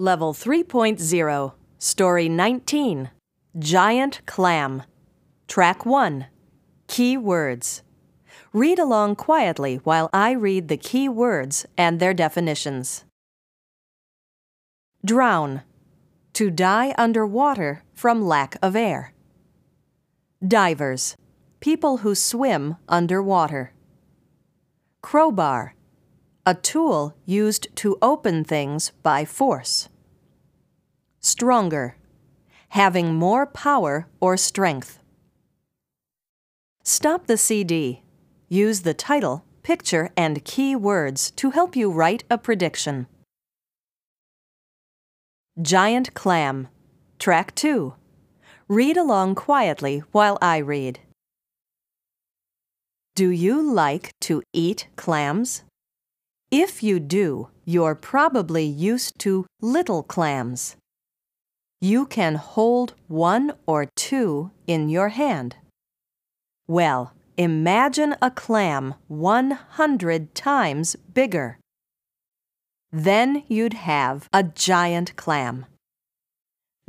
Level 3.0, Story 19 Giant Clam. Track 1 Key Words. Read along quietly while I read the key words and their definitions. Drown. To die under water from lack of air. Divers. People who swim underwater. Crowbar a tool used to open things by force. Stronger, having more power or strength. Stop the CD. Use the title, picture, and key words to help you write a prediction. Giant Clam, Track 2. Read along quietly while I read. Do you like to eat clams? If you do, you're probably used to little clams. You can hold one or two in your hand. Well, imagine a clam 100 times bigger. Then you'd have a giant clam.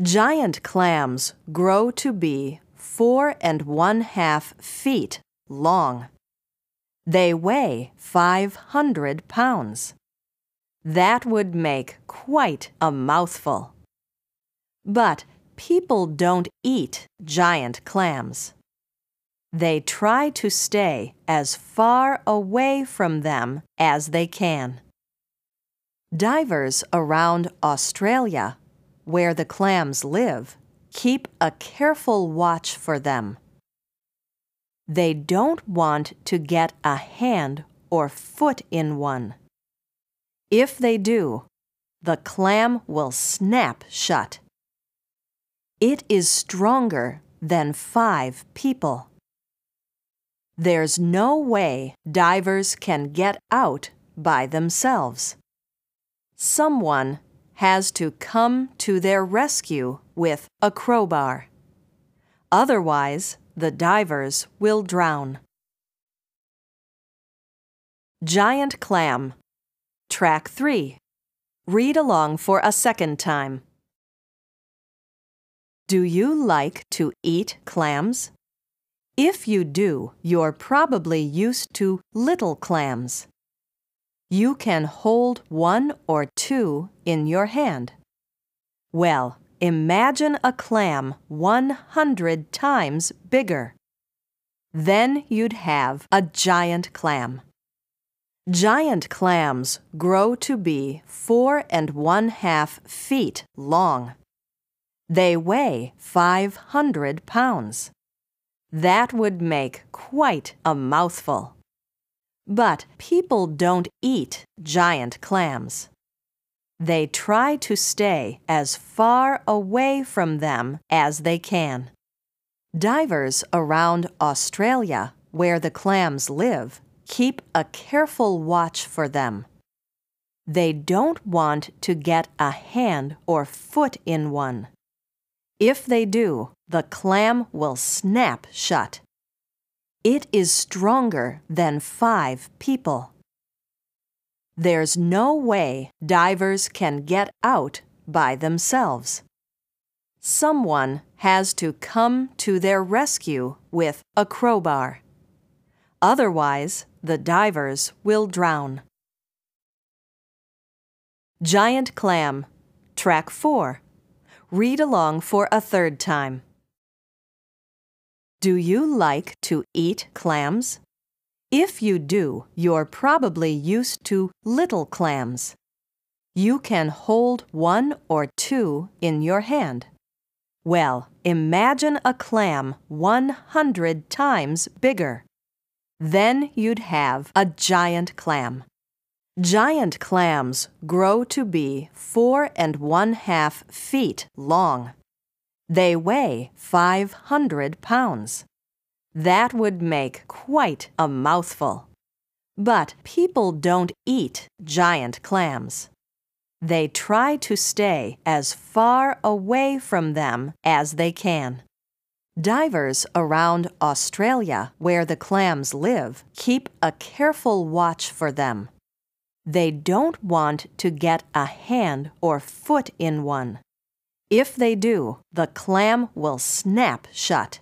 Giant clams grow to be four and one half feet long. They weigh 500 pounds. That would make quite a mouthful. But people don't eat giant clams. They try to stay as far away from them as they can. Divers around Australia, where the clams live, keep a careful watch for them. They don't want to get a hand or foot in one. If they do, the clam will snap shut. It is stronger than five people. There's no way divers can get out by themselves. Someone has to come to their rescue with a crowbar. Otherwise, the divers will drown. Giant Clam. Track 3. Read along for a second time. Do you like to eat clams? If you do, you're probably used to little clams. You can hold one or two in your hand. Well, Imagine a clam 100 times bigger. Then you'd have a giant clam. Giant clams grow to be four and one half feet long. They weigh 500 pounds. That would make quite a mouthful. But people don't eat giant clams. They try to stay as far away from them as they can. Divers around Australia, where the clams live, keep a careful watch for them. They don't want to get a hand or foot in one. If they do, the clam will snap shut. It is stronger than five people. There's no way divers can get out by themselves. Someone has to come to their rescue with a crowbar. Otherwise, the divers will drown. Giant Clam, Track 4. Read along for a third time. Do you like to eat clams? If you do, you're probably used to little clams. You can hold one or two in your hand. Well, imagine a clam 100 times bigger. Then you'd have a giant clam. Giant clams grow to be four and one half feet long. They weigh 500 pounds. That would make quite a mouthful. But people don't eat giant clams. They try to stay as far away from them as they can. Divers around Australia, where the clams live, keep a careful watch for them. They don't want to get a hand or foot in one. If they do, the clam will snap shut.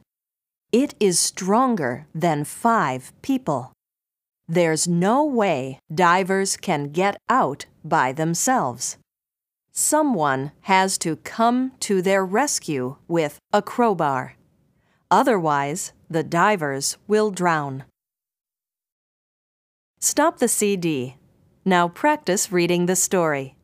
It is stronger than five people. There's no way divers can get out by themselves. Someone has to come to their rescue with a crowbar. Otherwise, the divers will drown. Stop the CD. Now practice reading the story.